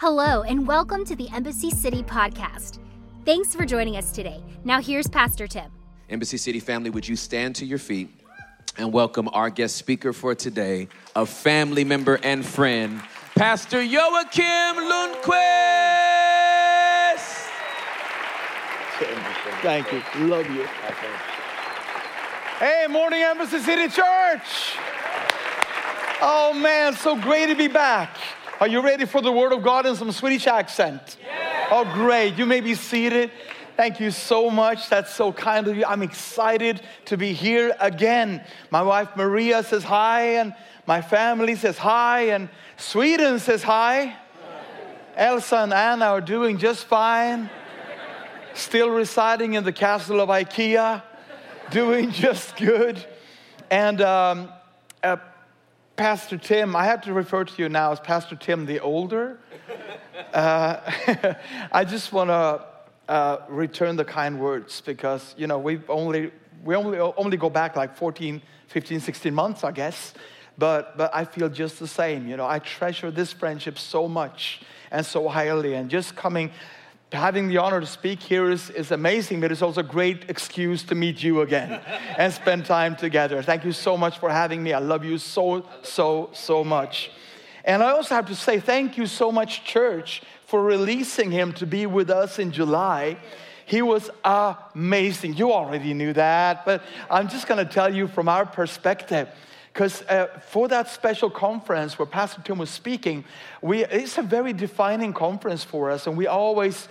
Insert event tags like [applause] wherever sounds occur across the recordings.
Hello, and welcome to the Embassy City podcast. Thanks for joining us today. Now, here's Pastor Tim. Embassy City family, would you stand to your feet and welcome our guest speaker for today, a family member and friend, Pastor Joakim Lundqvist. Thank you. Love you. Hey, morning, Embassy City Church. Oh man, so great to be back. Are you ready for the Word of God in some Swedish accent? Oh, great. You may be seated. Thank you so much. That's so kind of you. I'm excited to be here again. My wife Maria says hi, and my family says hi, and Sweden says hi. Elsa and Anna are doing just fine. Still residing in the castle of IKEA, doing [laughs] just good. And um, uh, Pastor Tim, I have to refer to you now as Pastor Tim the older. [laughs] Uh, [laughs] I just want to uh, return the kind words because, you know, we only, we only, only go back like 14, 15, 16 months, I guess. But, but I feel just the same. You know, I treasure this friendship so much and so highly. And just coming having the honor to speak here is, is amazing, but it's also a great excuse to meet you again [laughs] and spend time together. Thank you so much for having me. I love you so, so, so much. And I also have to say thank you so much, church, for releasing him to be with us in July. He was amazing. You already knew that, but I'm just going to tell you from our perspective. Because uh, for that special conference where Pastor Tim was speaking, we, it's a very defining conference for us, and we always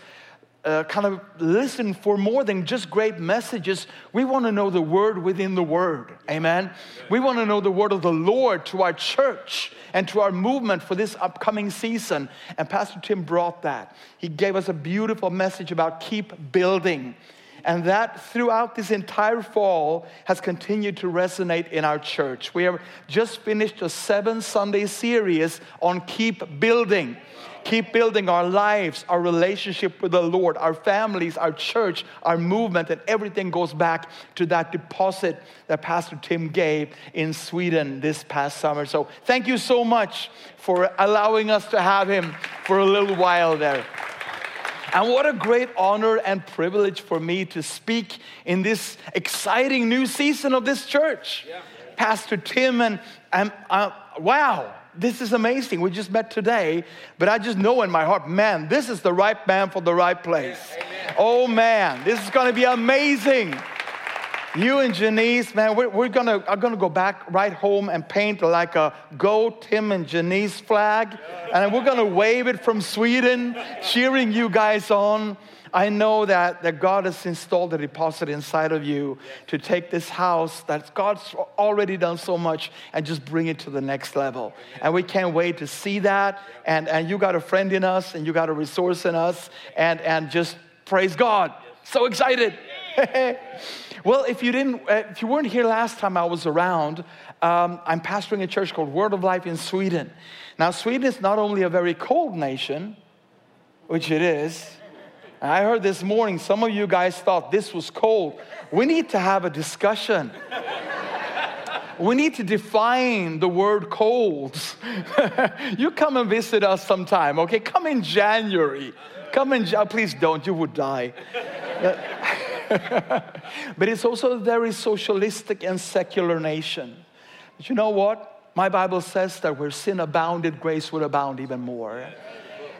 uh, kind of listen for more than just great messages. We want to know the word within the word. Amen. We want to know the word of the Lord to our church and to our movement for this upcoming season. And Pastor Tim brought that. He gave us a beautiful message about keep building. And that throughout this entire fall has continued to resonate in our church. We have just finished a seven Sunday series on keep building. Keep building our lives, our relationship with the Lord, our families, our church, our movement, and everything goes back to that deposit that Pastor Tim gave in Sweden this past summer. So, thank you so much for allowing us to have him for a little while there. And what a great honor and privilege for me to speak in this exciting new season of this church. Yeah. Pastor Tim and, and uh, wow, this is amazing. We just met today, but I just know in my heart, man, this is the right man for the right place. Yeah, oh man, this is going to be amazing. You and Janice, man, we're, we're gonna, I'm gonna go back right home and paint like a Go Tim and Janice flag. And we're gonna wave it from Sweden, cheering you guys on. I know that, that God has installed a deposit inside of you to take this house that God's already done so much and just bring it to the next level. And we can't wait to see that. And, and you got a friend in us and you got a resource in us. And, and just praise God. So excited. [laughs] well, if you didn't, uh, if you weren't here last time I was around, um, I'm pastoring a church called Word of Life in Sweden. Now, Sweden is not only a very cold nation, which it is. I heard this morning some of you guys thought this was cold. We need to have a discussion. we need to define the word cold. [laughs] you come and visit us sometime, okay? Come in January. Come in, please don't, you would die. [laughs] [laughs] but it's also a very socialistic and secular nation. But you know what? My Bible says that where sin abounded, grace would abound even more.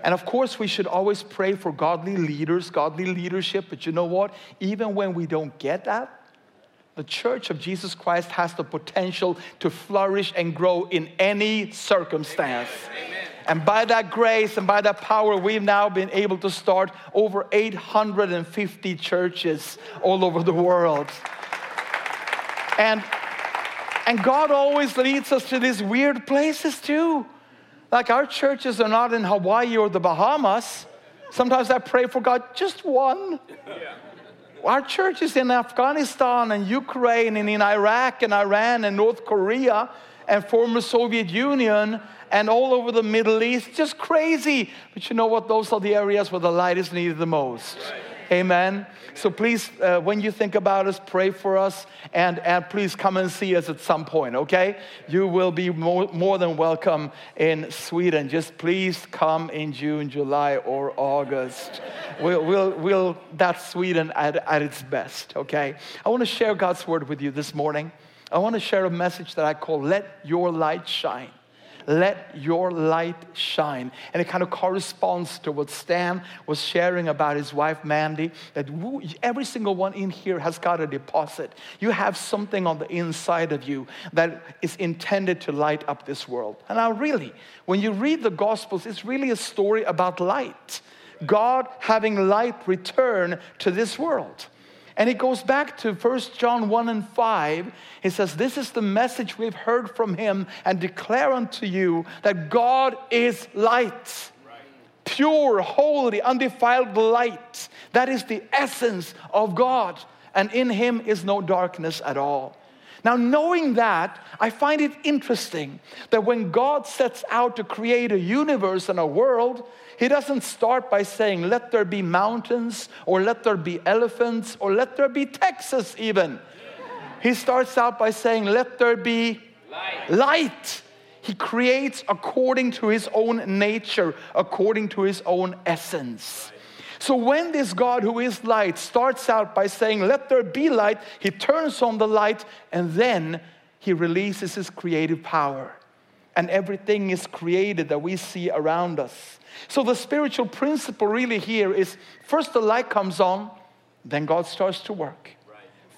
And of course, we should always pray for godly leaders, godly leadership. But you know what? Even when we don't get that, the church of Jesus Christ has the potential to flourish and grow in any circumstance. Amen. And by that grace and by that power, we've now been able to start over 850 churches all over the world. And, and God always leads us to these weird places too. Like our churches are not in Hawaii or the Bahamas. Sometimes I pray for God, just one. Yeah. Our church is in Afghanistan and Ukraine and in Iraq and Iran and North Korea and former Soviet Union and all over the Middle East. Just crazy. But you know what? Those are the areas where the light is needed the most. Amen. So please, uh, when you think about us, pray for us and, and please come and see us at some point, okay? You will be more, more than welcome in Sweden. Just please come in June, July, or August. we'll, we'll, we'll, that's Sweden at, at its best, okay? I want to share God's word with you this morning. I want to share a message that I call Let Your Light Shine let your light shine. And it kind of corresponds to what Stan was sharing about his wife Mandy, that every single one in here has got a deposit. You have something on the inside of you that is intended to light up this world. And now, really, when you read the Gospels, it's really a story about light. God having light return to this world. And it goes back to 1 John 1 and 5. He says, This is the message we've heard from him and declare unto you that God is light. Pure, holy, undefiled light. That is the essence of God. And in him is no darkness at all. Now, knowing that, I find it interesting that when God sets out to create a universe and a world, he doesn't start by saying, let there be mountains, or let there be elephants, or let there be Texas, even. He starts out by saying, let there be light. light. He creates according to his own nature, according to his own essence. So when this God who is light starts out by saying, Let there be light, he turns on the light and then he releases his creative power. And everything is created that we see around us. So the spiritual principle really here is first the light comes on, then God starts to work.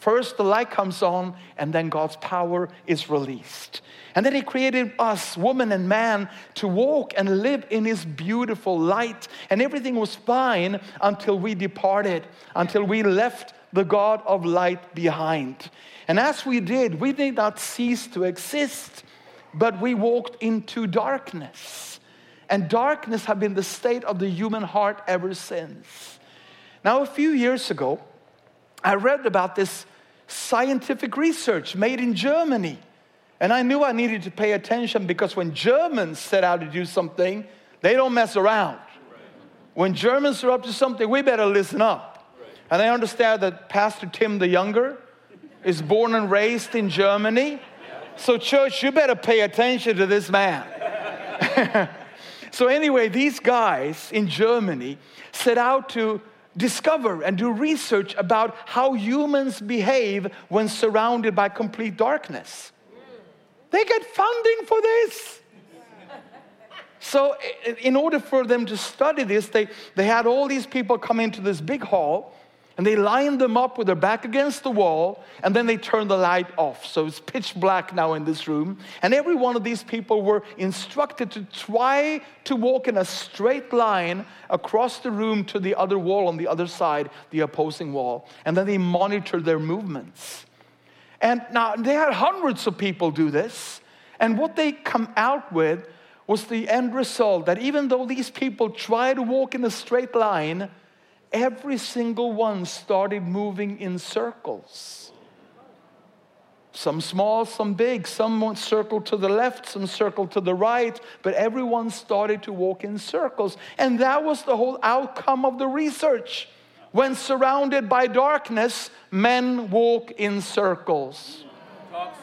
First the light comes on, and then God's power is released. And then He created us, woman and man, to walk and live in His beautiful light. And everything was fine until we departed, until we left the God of light behind. And as we did, we did not cease to exist, but we walked into darkness. And darkness have been the state of the human heart ever since. Now, a few years ago, I read about this scientific research made in Germany. And I knew I needed to pay attention because when Germans set out to do something, they don't mess around. When Germans are up to something, we better listen up. And I understand that Pastor Tim the Younger is born and raised in Germany. So, church, you better pay attention to this man. [laughs] So, anyway, these guys in Germany set out to discover and do research about how humans behave when surrounded by complete darkness. They get funding for this. So, in order for them to study this, they, they had all these people come into this big hall and they lined them up with their back against the wall, and then they turned the light off. So it's pitch black now in this room. And every one of these people were instructed to try to walk in a straight line across the room to the other wall on the other side, the opposing wall. And then they monitored their movements. And now they had hundreds of people do this. And what they come out with was the end result that even though these people try to walk in a straight line, every single one started moving in circles. Some small, some big, some circled to the left, some circled to the right, but everyone started to walk in circles. And that was the whole outcome of the research. When surrounded by darkness, men walk in circles. Talk,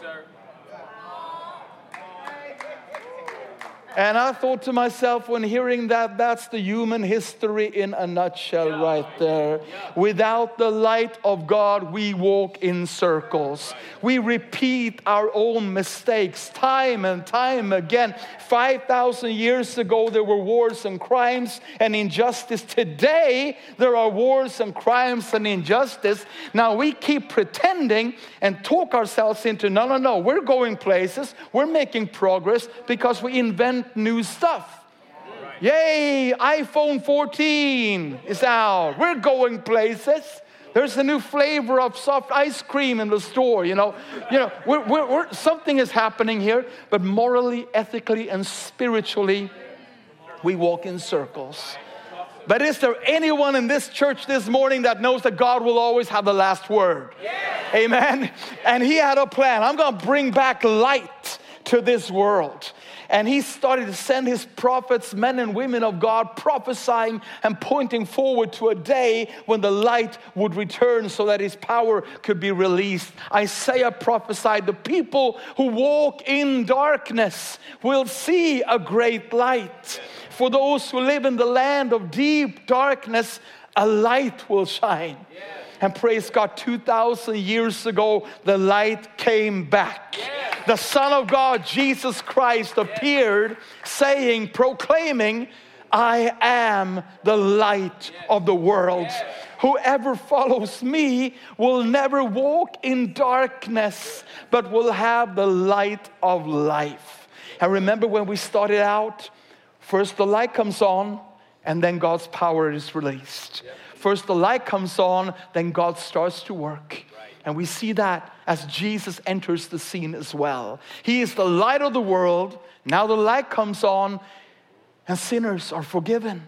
And I thought to myself when hearing that, that's the human history in a nutshell yeah. right there. Yeah. Without the light of God, we walk in circles. Right. We repeat our own mistakes time and time again. 5,000 years ago, there were wars and crimes and injustice. Today, there are wars and crimes and injustice. Now, we keep pretending and talk ourselves into no, no, no, we're going places, we're making progress because we invent new stuff. Yay, iPhone 14 is out. We're going places. There's a new flavor of soft ice cream in the store, you know. You know, we're, we're, we're, something is happening here, but morally, ethically, and spiritually, we walk in circles. But is there anyone in this church this morning that knows that God will always have the last word? Amen. And He had a plan. I'm going to bring back light to this world. And he started to send his prophets, men and women of God, prophesying and pointing forward to a day when the light would return so that his power could be released. Isaiah prophesied the people who walk in darkness will see a great light. For those who live in the land of deep darkness, a light will shine. And praise God, 2,000 years ago, the light came back. The Son of God, Jesus Christ, appeared saying, proclaiming, I am the light of the world. Whoever follows me will never walk in darkness, but will have the light of life. And remember when we started out, first the light comes on, and then God's power is released. First, the light comes on, then God starts to work. And we see that as Jesus enters the scene as well. He is the light of the world. Now the light comes on, and sinners are forgiven.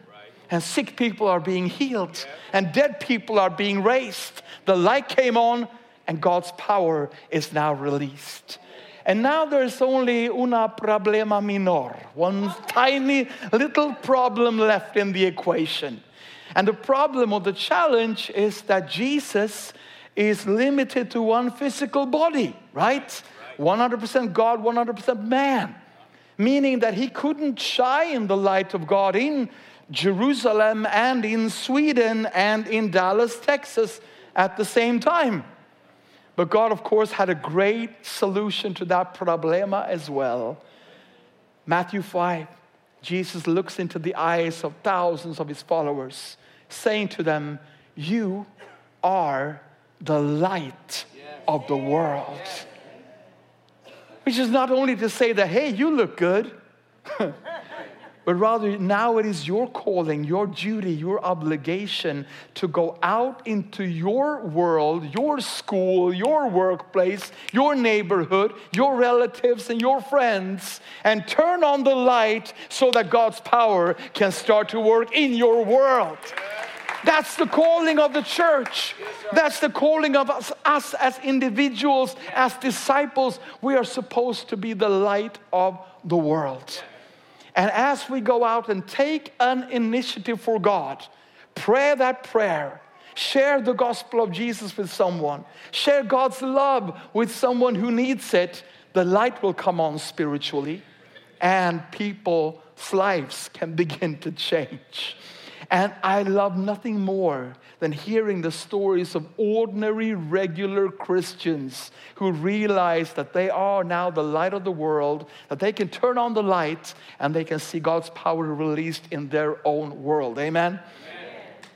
And sick people are being healed, and dead people are being raised. The light came on, and God's power is now released. And now there's only una problema minor, one tiny little problem left in the equation. And the problem or the challenge is that Jesus is limited to one physical body, right? 100% God, 100% man. Meaning that he couldn't shine the light of God in Jerusalem and in Sweden and in Dallas, Texas at the same time. But God, of course, had a great solution to that problema as well. Matthew 5, Jesus looks into the eyes of thousands of his followers saying to them, You are the light of the world. Which is not only to say that, hey, you look good, [laughs] but rather now it is your calling, your duty, your obligation to go out into your world, your school, your workplace, your neighborhood, your relatives, and your friends, and turn on the light so that God's power can start to work in your world. That's the calling of the church. That's the calling of us, us, as individuals, as disciples. We are supposed to be the light of the world. And as we go out and take an initiative for God, pray that prayer, share the gospel of Jesus with someone, share God's love with someone who needs it, the light will come on spiritually and people's lives can begin to change. And I love nothing more than hearing the stories of ordinary, regular Christians who realize that they are now the light of the world, that they can turn on the light and they can see God's power released in their own world. Amen?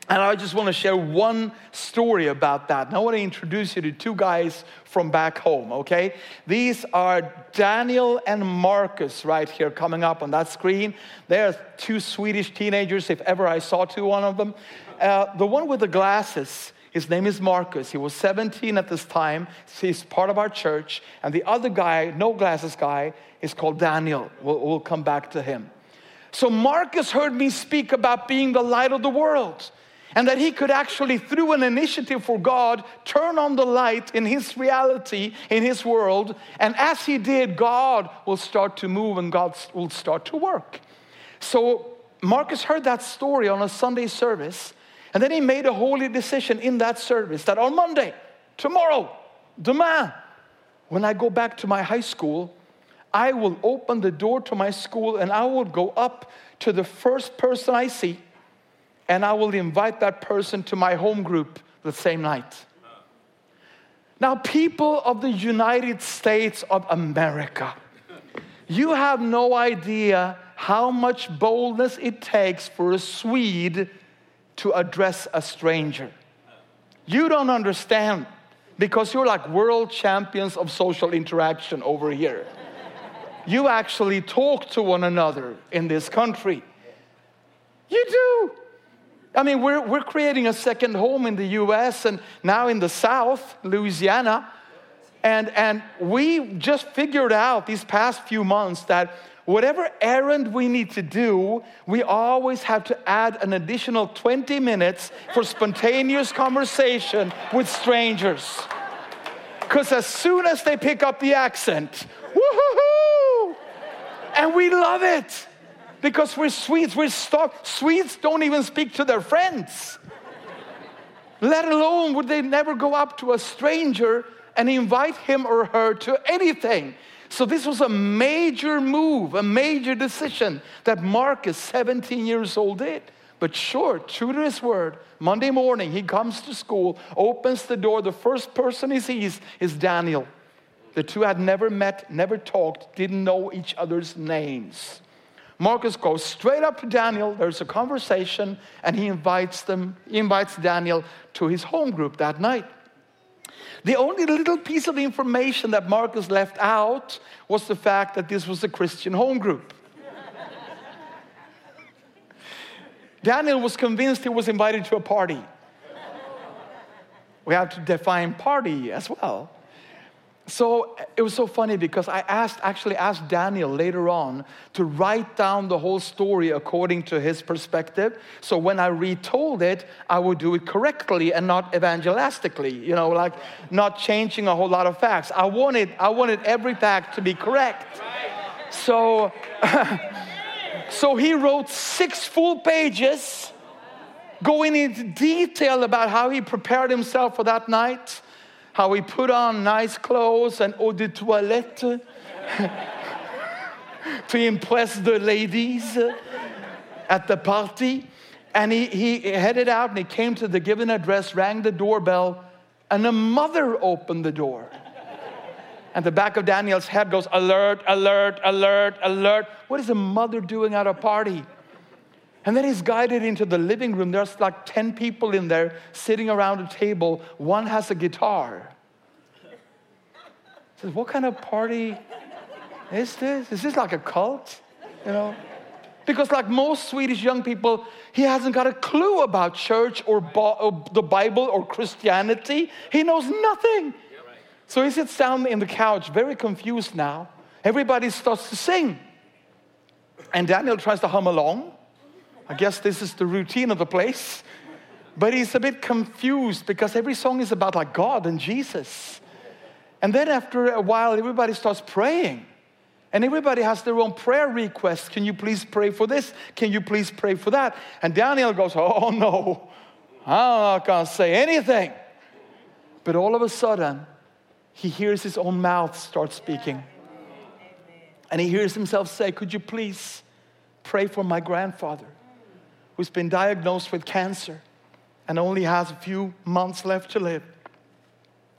And I just want to share one story about that. And I want to introduce you to two guys from back home, okay? These are Daniel and Marcus right here coming up on that screen. They're two Swedish teenagers, if ever I saw two one of them. Uh, the one with the glasses, his name is Marcus. He was 17 at this time. He's part of our church. And the other guy, no glasses guy, is called Daniel. We'll, we'll come back to him. So Marcus heard me speak about being the light of the world and that he could actually, through an initiative for God, turn on the light in his reality, in his world. And as he did, God will start to move and God will start to work. So Marcus heard that story on a Sunday service, and then he made a holy decision in that service that on Monday, tomorrow, demain, when I go back to my high school, I will open the door to my school and I will go up to the first person I see and I will invite that person to my home group the same night. Now, people of the United States of America, you have no idea how much boldness it takes for a Swede to address a stranger. You don't understand because you're like world champions of social interaction over here. you actually talk to one another in this country. You do. I mean, we're, we're creating a second home in the US and now in the South, Louisiana. And, and we just figured out these past few months that whatever errand we need to do, we always have to add an additional 20 minutes for spontaneous conversation with strangers. Because as soon as they pick up the accent, woohoo! And we love it because we're Swedes. We're stuck. Swedes don't even speak to their friends, let alone would they never go up to a stranger and invite him or her to anything. So, this was a major move, a major decision that Marcus, 17 years old, did. But sure, true to his word, Monday morning he comes to school, opens the door. The first person he sees is Daniel. The two had never met, never talked, didn't know each other's names. Marcus goes straight up to Daniel. There's a conversation, and he invites them, he invites Daniel to his home group that night. The only little piece of information that Marcus left out was the fact that this was a Christian home group. Daniel was convinced he was invited to a party. We have to define party as well. So it was so funny because I asked, actually asked Daniel later on to write down the whole story according to his perspective. So when I retold it, I would do it correctly and not evangelistically, you know, like not changing a whole lot of facts. I wanted, I wanted every fact to be correct. So, [laughs] so he wrote six full pages going into detail about how he prepared himself for that night how he put on nice clothes and eau de toilette [laughs] to impress the ladies at the party. And he, he headed out and he came to the given address, rang the doorbell, and a mother opened the door. And the back of Daniel's head goes, Alert, alert, alert, alert. What is a mother doing at a party? And then he's guided into the living room. There's like 10 people in there sitting around a table. One has a guitar. He says, What kind of party is this? Is this like a cult? You know? Because, like most Swedish young people, he hasn't got a clue about church or, or the Bible or Christianity. He knows nothing. So he sits down in the couch, very confused now. Everybody starts to sing. And Daniel tries to hum along. I guess this is the routine of the place. But he's a bit confused because every song is about like God and Jesus. And then after a while, everybody starts praying. And everybody has their own prayer requests. Can you please pray for this? Can you please pray for that? And Daniel goes, [laughs] Oh no, not gonna say anything. But all of a sudden, he hears his own mouth start speaking. And he hears himself say, Could you please pray for my grandfather? Who's been diagnosed with cancer and only has a few months left to live.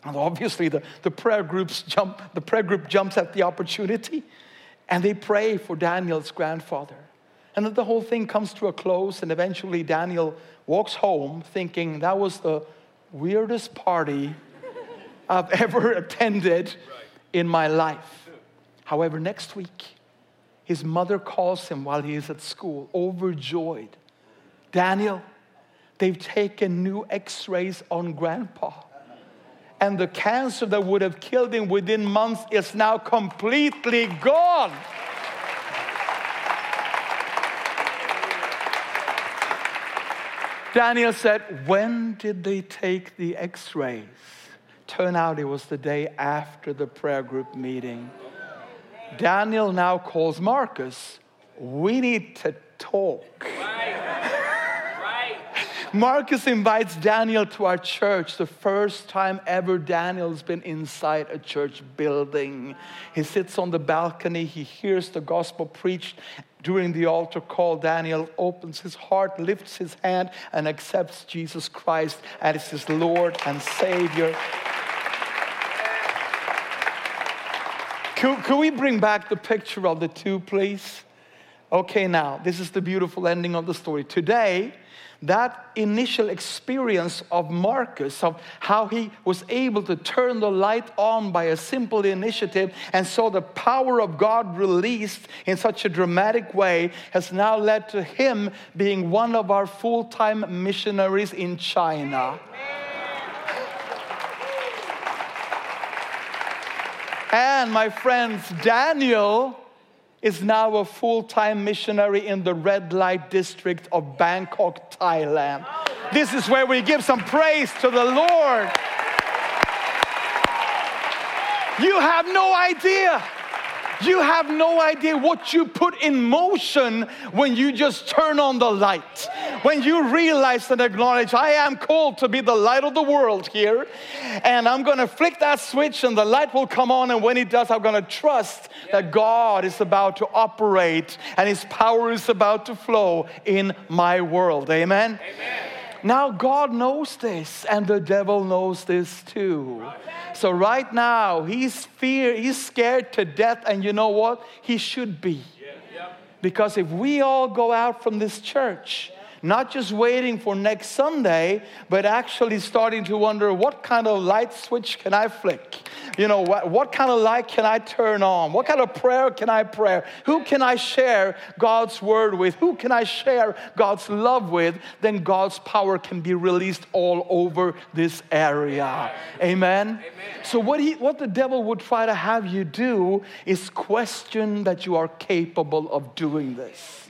And obviously, the, the prayer groups jump, the prayer group jumps at the opportunity and they pray for Daniel's grandfather. And then the whole thing comes to a close, and eventually Daniel walks home thinking that was the weirdest party I've [laughs] ever attended in my life. However, next week, his mother calls him while he is at school, overjoyed Daniel, they've taken new x rays on grandpa. And the cancer that would have killed him within months is now completely gone. Daniel said, When did they take the x rays? Turn out it was the day after the prayer group meeting. Daniel now calls Marcus. We need to talk. Marcus invites Daniel to our church, the first time ever Daniel's been inside a church building. He sits on the balcony, he hears the gospel preached during the altar call. Daniel opens his heart, lifts his hand, and accepts Jesus Christ as his Lord and Savior. Could, could we bring back the picture of the two, please? Okay, now, this is the beautiful ending of the story. Today, that initial experience of Marcus, of how he was able to turn the light on by a simple initiative and saw the power of God released in such a dramatic way, has now led to him being one of our full time missionaries in China. And my friends, Daniel is now a full time missionary in the red light district of Bangkok, Thailand. This is where we give some praise to the Lord. You have no idea You have no idea what you put in motion when you just turn on the light. When you realize and acknowledge, I am called to be the light of the world here, and I'm gonna flick that switch and the light will come on. And when it does, I'm gonna trust that God is about to operate and His power is about to flow in my world. Amen. Amen. Now, God knows this, and the devil knows this too. So, right now, he's fear, he's scared to death, and you know what? He should be. Because if we all go out from this church, not just waiting for next Sunday, but actually starting to wonder what kind of light switch can I flick? You know, what, what kind of light can I turn on? What kind of prayer can I pray? Who can I share God's word with? Who can I share God's love with? Then God's power can be released all over this area. Amen? Amen. So, what, he, what the devil would try to have you do is question that you are capable of doing this.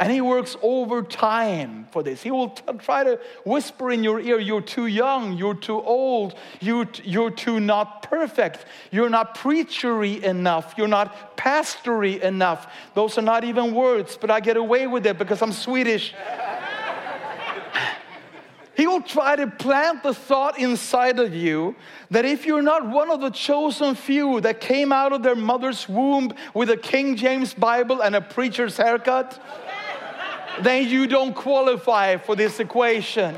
And he works overtime for this. He will t- try to whisper in your ear, You're too young, you're too old, you're, t- you're too not perfect, you're not preachery enough, you're not pastory enough. Those are not even words, but I get away with it because I'm Swedish. [laughs] He will try to plant the thought inside of you that if you're not one of the chosen few that came out of their mother's womb with a King James Bible and a preacher's haircut, then you don't qualify for this equation.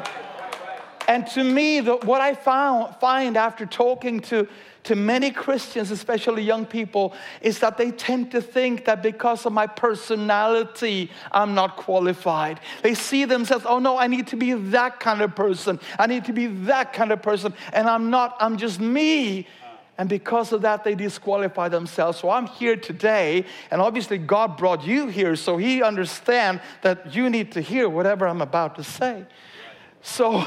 And to me, the, what I found, find after talking to, to many Christians, especially young people, is that they tend to think that because of my personality, I'm not qualified. They see themselves, oh no, I need to be that kind of person. I need to be that kind of person. And I'm not, I'm just me. And because of that, they disqualify themselves. So I'm here today, and obviously God brought you here, so He understands that you need to hear whatever I'm about to say. So,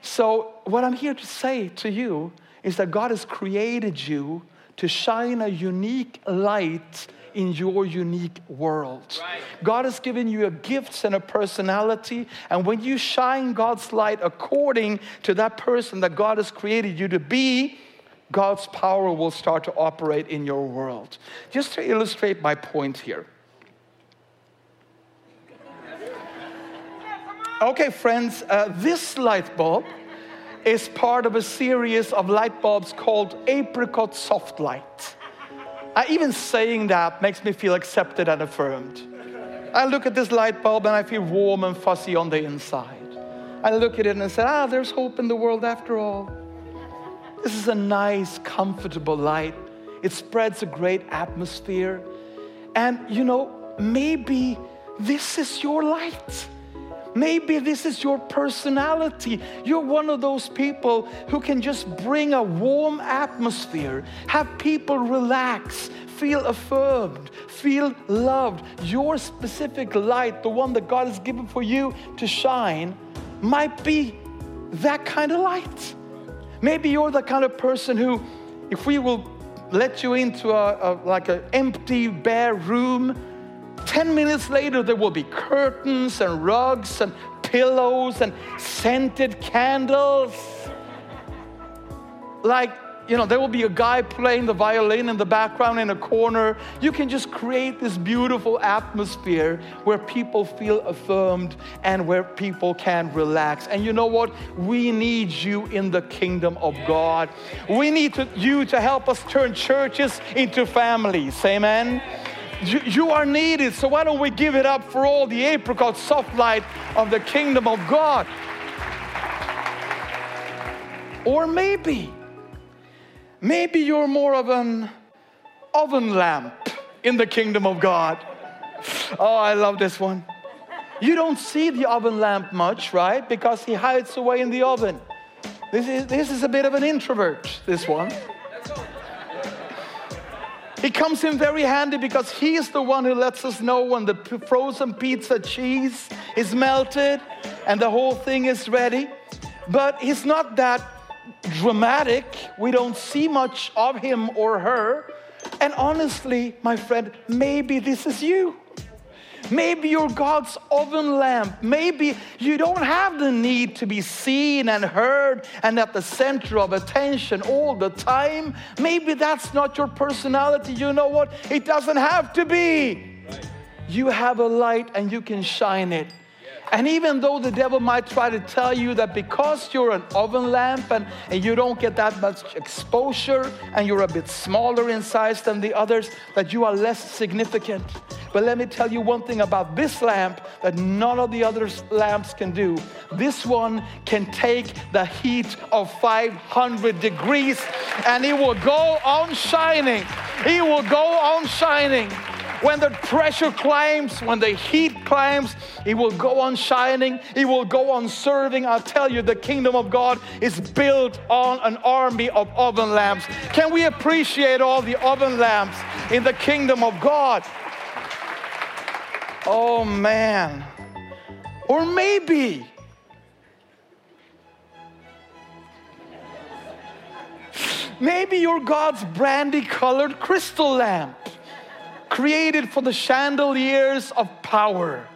so what I'm here to say to you is that God has created you to shine a unique light in your unique world. Right. God has given you a gifts and a personality, and when you shine God's light according to that person that God has created you to be, God's power will start to operate in your world. Just to illustrate my point here. Okay, friends, uh, this light bulb is part of a series of light bulbs called Apricot Soft Light. Uh, even saying that makes me feel accepted and affirmed. I look at this light bulb and I feel warm and fuzzy on the inside. I look at it and I say, ah, there's hope in the world after all. This is a nice, comfortable light. It spreads a great atmosphere. And you know, maybe this is your light. Maybe this is your personality. You're one of those people who can just bring a warm atmosphere, have people relax, feel affirmed, feel loved. Your specific light, the one that God has given for you to shine, might be that kind of light. Maybe you're the kind of person who, if we will let you into a, a like an empty, bare room, 10 minutes later there will be curtains and rugs and pillows and scented candles. Like you know, there will be a guy playing the violin in the background in a corner. You can just create this beautiful atmosphere where people feel affirmed and where people can relax. And you know what? We need you in the kingdom of God. We need to, you to help us turn churches into families. Amen. You, you are needed, so why don't we give it up for all the apricot soft light of the kingdom of God? Or maybe Maybe you're more of an oven lamp in the kingdom of God. Oh, I love this one. You don't see the oven lamp much, right? Because he hides away in the oven. This is, this is a bit of an introvert, this one. He comes in very handy because he is the one who lets us know when the frozen pizza cheese is melted and the whole thing is ready. But he's not that dramatic. We don't see much of him or her. And honestly, my friend, maybe this is you. Maybe you're God's oven lamp. Maybe you don't have the need to be seen and heard and at the center of attention all the time. Maybe that's not your personality. You know what? It doesn't have to be. You have a light and you can shine it. And even though the devil might try to tell you that because you're an oven lamp and, and you don't get that much exposure and you're a bit smaller in size than the others, that you are less significant. But let me tell you one thing about this lamp that none of the other lamps can do. This one can take the heat of 500 degrees and it will go on shining. It will go on shining. When the pressure climbs, when the heat climbs, it will go on shining, it will go on serving. I'll tell you, the kingdom of God is built on an army of oven lamps. Can we appreciate all the oven lamps in the kingdom of God? Oh man. Or maybe. Maybe you're God's brandy colored crystal lamp created for the chandeliers of power.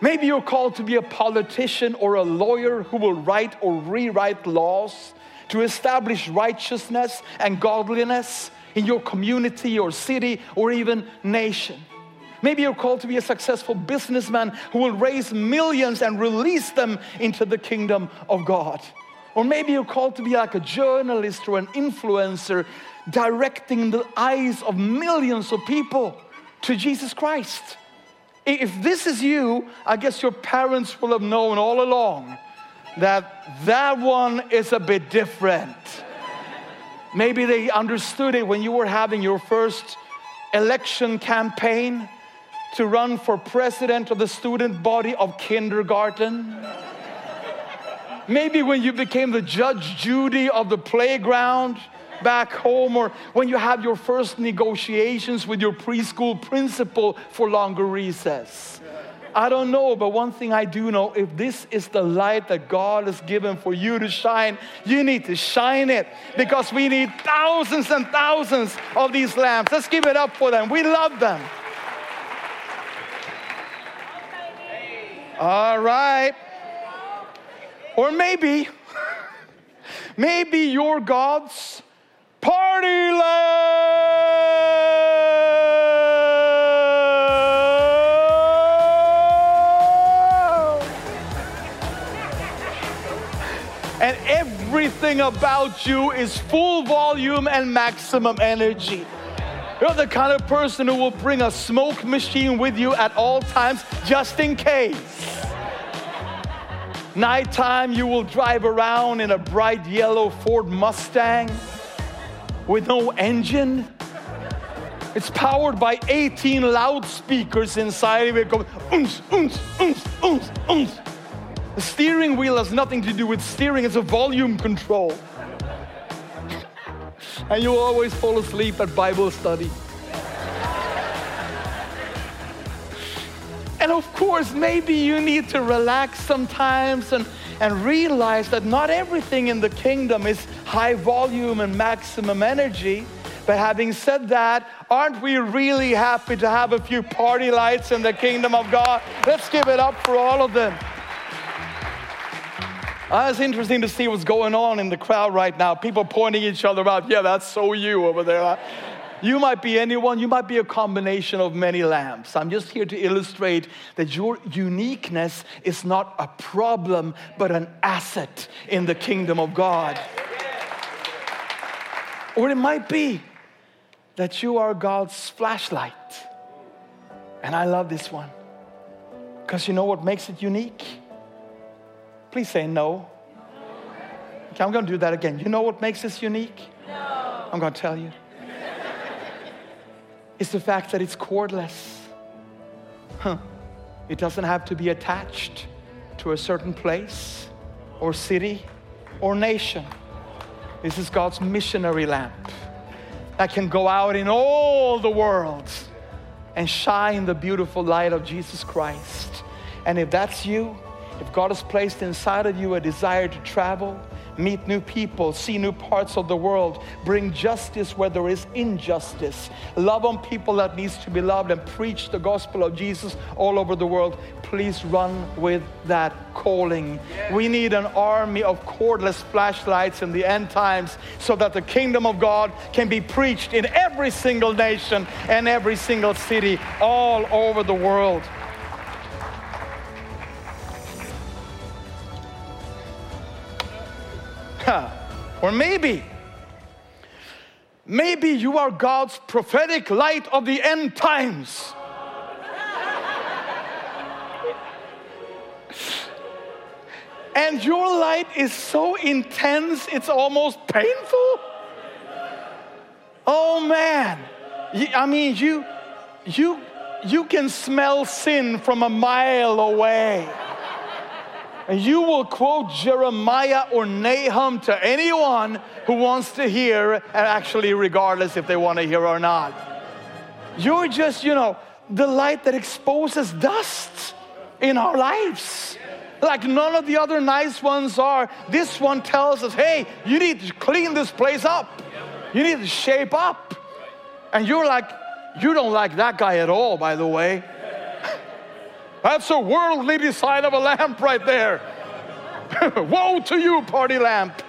Maybe you're called to be a politician or a lawyer who will write or rewrite laws to establish righteousness and godliness in your community or city or even nation. Maybe you're called to be a successful businessman who will raise millions and release them into the kingdom of God. Or maybe you're called to be like a journalist or an influencer directing the eyes of millions of people to Jesus Christ. If this is you, I guess your parents will have known all along that that one is a bit different. Maybe they understood it when you were having your first election campaign to run for president of the student body of kindergarten. Maybe when you became the Judge Judy of the playground back home, or when you have your first negotiations with your preschool principal for longer recess. I don't know, but one thing I do know if this is the light that God has given for you to shine, you need to shine it because we need thousands and thousands of these lamps. Let's give it up for them. We love them. All right. Or maybe, [laughs] maybe your God's party love. And everything about you is full volume and maximum energy. You're the kind of person who will bring a smoke machine with you at all times just in case. Nighttime, you will drive around in a bright yellow Ford Mustang with no engine. It's powered by 18 loudspeakers inside of it going oons, oons, oons, oons, oons. The steering wheel has nothing to do with steering, it's a volume control. [laughs] and you always fall asleep at Bible study. and of course, maybe you need to relax sometimes and and realize that not everything in the kingdom is high volume and maximum energy. But having said that, aren't we really happy to have a few party lights in the kingdom of God? Let's give it up for all of them. Uh, it's interesting to see what's going on in the crowd right now. People pointing each other out. Yeah, that's so you over there. You might be anyone, you might be a combination of many lamps. I'm just here to illustrate that your uniqueness is not a problem, but an asset in the kingdom of God. Or it might be that you are God's flashlight. And I love this one because you know what makes it unique? Please say no. Okay, I'm going to do that again. You know what makes this unique? No. I'm going to tell you is the fact that it's cordless. Huh. It doesn't have to be attached to a certain place or city or nation. This is God's missionary lamp that can go out in all the world and shine the beautiful light of Jesus Christ. And if that's you, if God has placed inside of you a desire to travel, meet new people, see new parts of the world, bring justice where there is injustice, love on people that needs to be loved, and preach the gospel of Jesus all over the world, please run with that calling. We need an army of cordless flashlights in the end times so that the kingdom of God can be preached in every single nation and every single city all over the world. Or maybe, maybe you are God's prophetic light of the end times. and your light is so intense, it's almost painful. Oh man, I mean, you, you, you can smell sin from a mile away. And you will quote Jeremiah or Nahum to anyone who wants to hear, and actually, regardless if they want to hear or not. You're just, you know, the light that exposes dust in our lives. Like none of the other nice ones are. This one tells us, hey, you need to clean this place up. You need to shape up. And you're like, you don't like that guy at all, by the way. That's a worldly design of a lamp right there. [laughs] Woe to you, party lamp.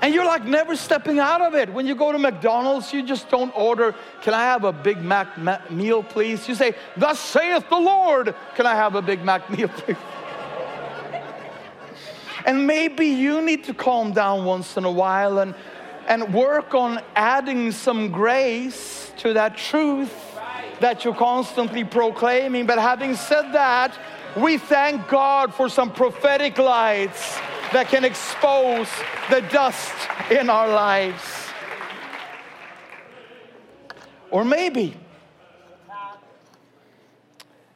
And you're like never stepping out of it. When you go to McDonald's, you just don't order, Can I have a Big Mac ma- meal, please? You say, Thus saith the Lord, Can I have a Big Mac meal, [laughs] please? and maybe you need to calm down once in a while and, and work on adding some grace to that truth that you're constantly proclaiming. But having said that, we thank God for some prophetic lights that can expose the dust in our lives. Or maybe,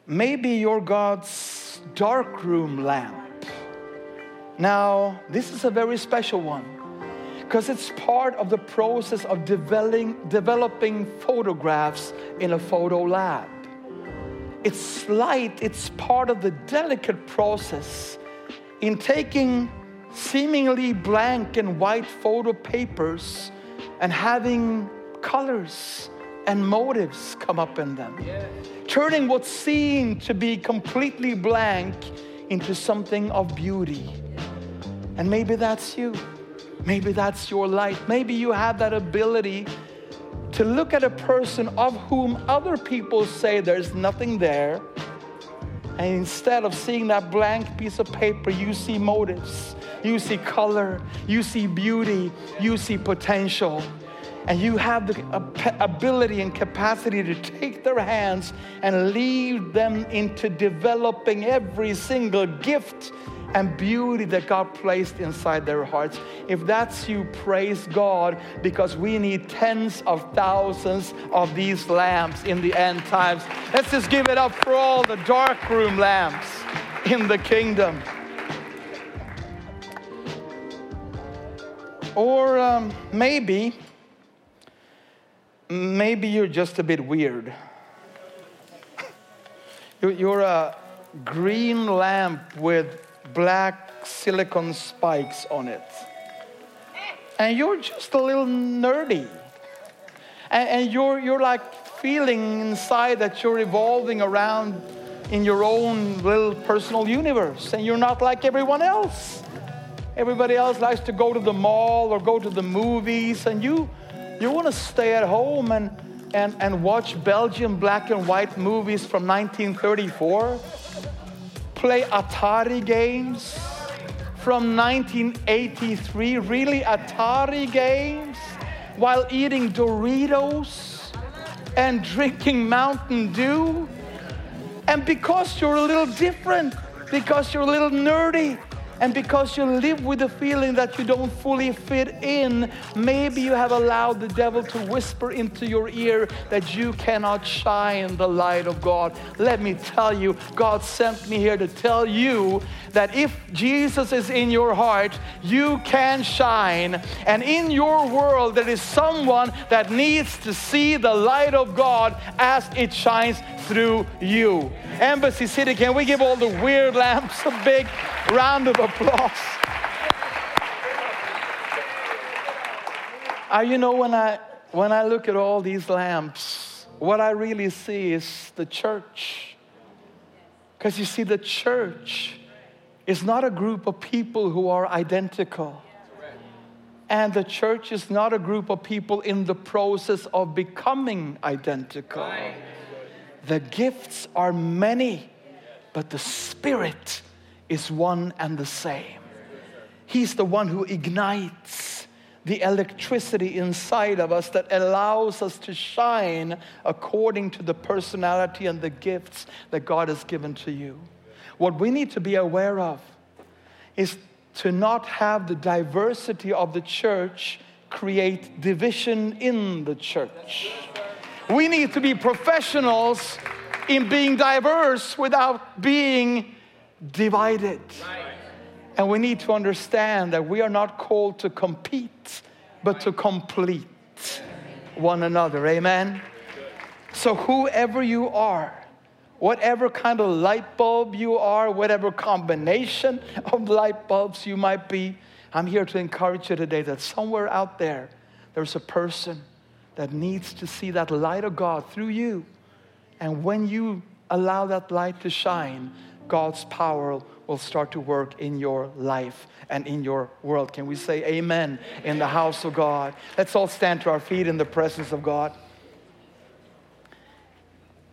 maybe you're God's darkroom lamp. Now, this is a very special one because it's part of the process of developing, developing photographs in a photo lab. It's light, it's part of the delicate process in taking seemingly blank and white photo papers and having colors and motives come up in them. Turning what seemed to be completely blank into something of beauty. And maybe that's you. Maybe that's your light. Maybe you have that ability to look at a person of whom other people say there's nothing there. And instead of seeing that blank piece of paper, you see motives, you see color, you see beauty, you see potential. And you have the ability and capacity to take their hands and lead them into developing every single gift and beauty that God placed inside their hearts. If that's you, praise God because we need tens of thousands of these lamps in the end times. Let's just give it up for all the dark room lamps in the kingdom. Or um, maybe, maybe you're just a bit weird. You're a green lamp with black silicon spikes on it. And you're just a little nerdy. And, and you're, you're like feeling inside that you're evolving around in your own little personal universe and you're not like everyone else. Everybody else likes to go to the mall or go to the movies, and you, you want to stay at home and, and, and watch Belgian black and white movies from 1934 play Atari games from 1983, really Atari games, while eating Doritos and drinking Mountain Dew. And because you're a little different, because you're a little nerdy, and because you live with the feeling that you don't fully fit in, maybe you have allowed the devil to whisper into your ear that you cannot shine the light of God. Let me tell you, God sent me here to tell you that if Jesus is in your heart, you can shine. And in your world, there is someone that needs to see the light of God as it shines through you. Embassy City, can we give all the weird lamps a big round of applause? Applause. Uh, you know, when I, when I look at all these lamps, what I really see is the church. Because you see, the church is not a group of people who are identical. And the church is not a group of people in the process of becoming identical. The gifts are many, but the Spirit is one and the same. He's the one who ignites the electricity inside of us that allows us to shine according to the personality and the gifts that God has given to you. What we need to be aware of is to not have the diversity of the church create division in the church. We need to be professionals in being diverse without being divided. And we need to understand that we are not called to compete, but to complete one another. Amen? So, whoever you are, whatever kind of light bulb you are, whatever combination of light bulbs you might be, I'm here to encourage you today that somewhere out there, there's a person that needs to see that light of God through you. And when you allow that light to shine, God's power will start to work in your life and in your world. Can we say amen in the house of God? Let's all stand to our feet in the presence of God.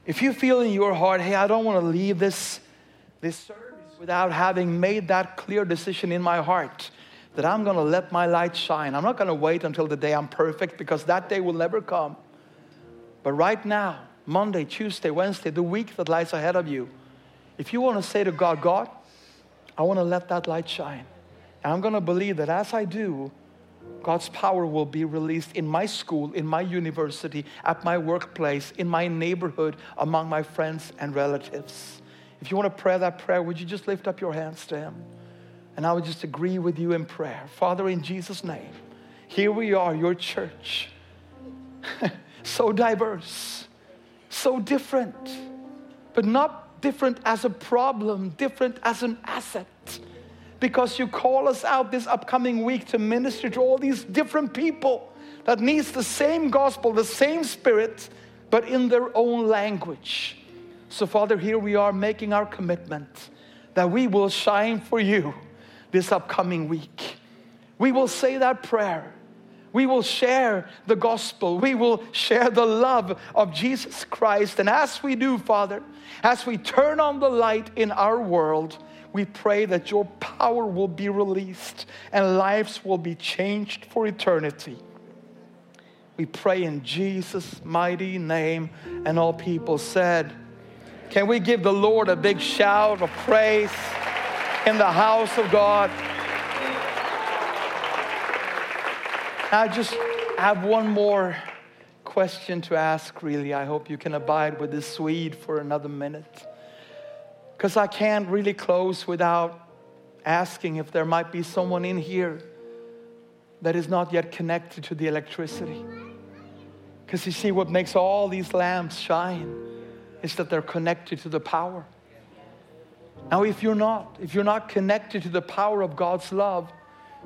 If you feel in your heart, hey, I don't want to leave this, this service without having made that clear decision in my heart that I'm going to let my light shine. I'm not going to wait until the day I'm perfect because that day will never come. But right now, Monday, Tuesday, Wednesday, the week that lies ahead of you, if you want to say to God, God, I want to let that light shine. And I'm going to believe that as I do, God's power will be released in my school, in my university, at my workplace, in my neighborhood, among my friends and relatives. If you want to pray that prayer, would you just lift up your hands to Him? And I would just agree with you in prayer. Father, in Jesus' name, here we are, your church. [laughs] so diverse, so different, but not different as a problem, different as an asset because you call us out this upcoming week to minister to all these different people that needs the same gospel, the same spirit, but in their own language. So, Father, here we are making our commitment that we will shine for you this upcoming week. We will say that prayer. We will share the gospel. We will share the love of Jesus Christ. And as we do, Father, as we turn on the light in our world, we pray that your power will be released and lives will be changed for eternity. We pray in Jesus' mighty name. And all people said, Can we give the Lord a big shout of praise in the house of God? I just have one more question to ask, really. I hope you can abide with this Swede for another minute because I can't really close without asking if there might be someone in here that is not yet connected to the electricity. Because you see, what makes all these lamps shine is that they're connected to the power. Now, if you're not, if you're not connected to the power of God's love,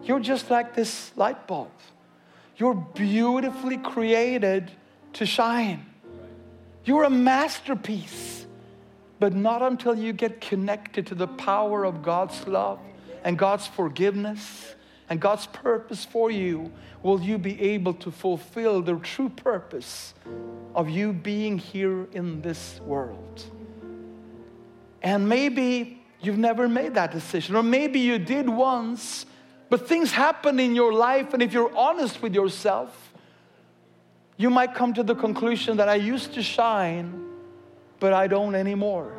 you're just like this light bulb. You're beautifully created to shine. You're a masterpiece. But not until you get connected to the power of God's love and God's forgiveness and God's purpose for you will you be able to fulfill the true purpose of you being here in this world. And maybe you've never made that decision, or maybe you did once, but things happen in your life, and if you're honest with yourself, you might come to the conclusion that I used to shine but I don't anymore.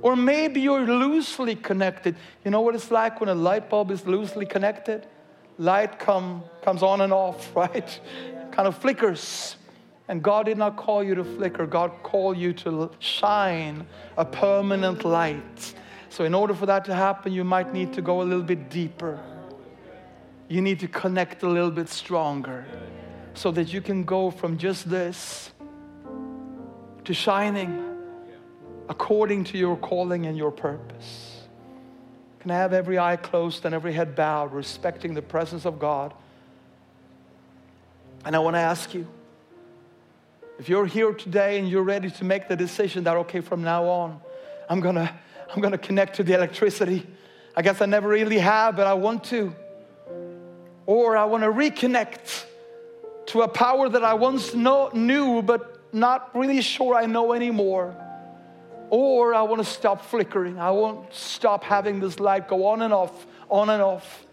Or maybe you're loosely connected. You know what it's like when a light bulb is loosely connected? Light come, comes on and off, [laughs] right? kind of flickers. And God did not call you to flicker, God called you to shine a permanent light. So, in order for that to happen, you might need to go a little bit deeper. You need to connect a little bit stronger so that you can go from just this to shining according to your calling and your purpose. Can I have every eye closed and every head bowed, respecting the presence of God? And I want to ask you if you're here today and you're ready to make the decision that, okay, from now on, I'm going to I'm going to connect to the electricity. I guess I never really have, but I want to. Or I want to reconnect to a power that I once know, knew, but not really sure I know anymore. Or I want to stop flickering. I won't stop having this light go on and off, on and off.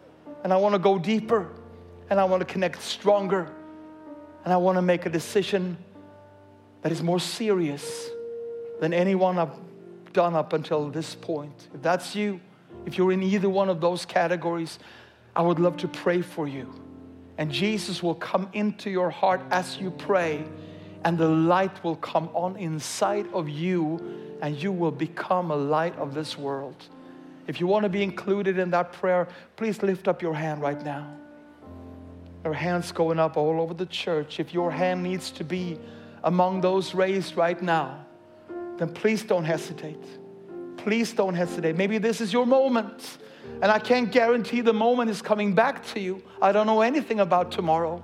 And I want to go deeper. And I want to connect stronger. And I want to make a decision that is more serious than anyone I've done up until this point. If that's you, if you're in either one of those categories, I would love to pray for you. And Jesus will come into your heart as you pray, and the light will come on inside of you and you will become a light of this world. If you want to be included in that prayer, please lift up your hand right now. There are hands going up all over the church. If your hand needs to be among those raised right now, then please don't hesitate. Please don't hesitate. Maybe this is your moment. And I can't guarantee the moment is coming back to you. I don't know anything about tomorrow.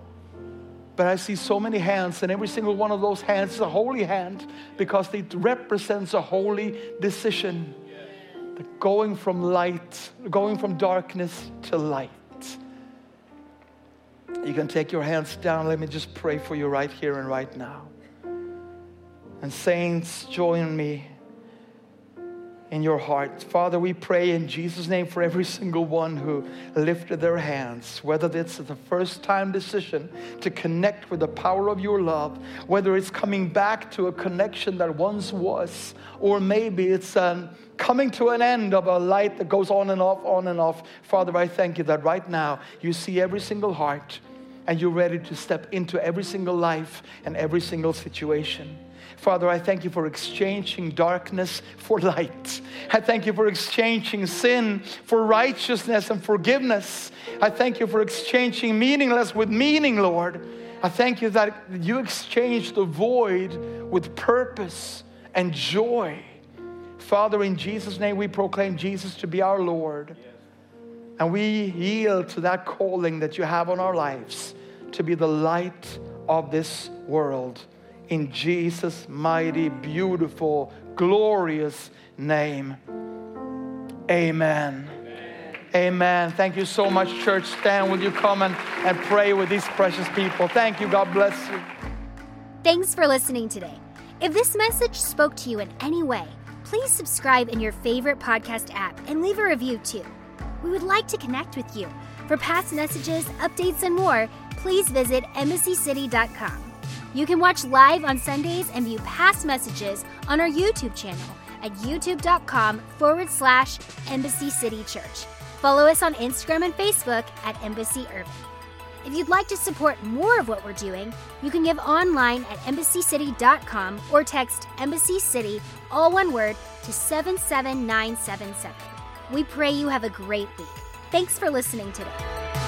But I see so many hands, and every single one of those hands is a holy hand because it represents a holy decision. The going from light, going from darkness to light. You can take your hands down. Let me just pray for you right here and right now. And, saints, join me in your heart. Father, we pray in Jesus' name for every single one who lifted their hands, whether it's the first time decision to connect with the power of your love, whether it's coming back to a connection that once was, or maybe it's um, coming to an end of a light that goes on and off, on and off. Father, I thank you that right now you see every single heart and you're ready to step into every single life and every single situation. Father, I thank you for exchanging darkness for light. I thank you for exchanging sin for righteousness and forgiveness. I thank you for exchanging meaningless with meaning, Lord. I thank you that you exchanged the void with purpose and joy. Father, in Jesus' name, we proclaim Jesus to be our Lord. And we yield to that calling that you have on our lives to be the light of this world in Jesus' mighty, beautiful, glorious name. Amen. Amen. Amen. Thank you so much, church. Stand, will you come and, and pray with these precious people? Thank you. God bless you. Thanks for listening today. If this message spoke to you in any way, please subscribe in your favorite podcast app and leave a review too. We would like to connect with you. For past messages, updates, and more, please visit embassycity.com. You can watch live on Sundays and view past messages on our YouTube channel at youtube.com forward slash Embassy City Church. Follow us on Instagram and Facebook at Embassy Irving. If you'd like to support more of what we're doing, you can give online at embassycity.com or text Embassy City, all one word, to 77977. We pray you have a great week. Thanks for listening today.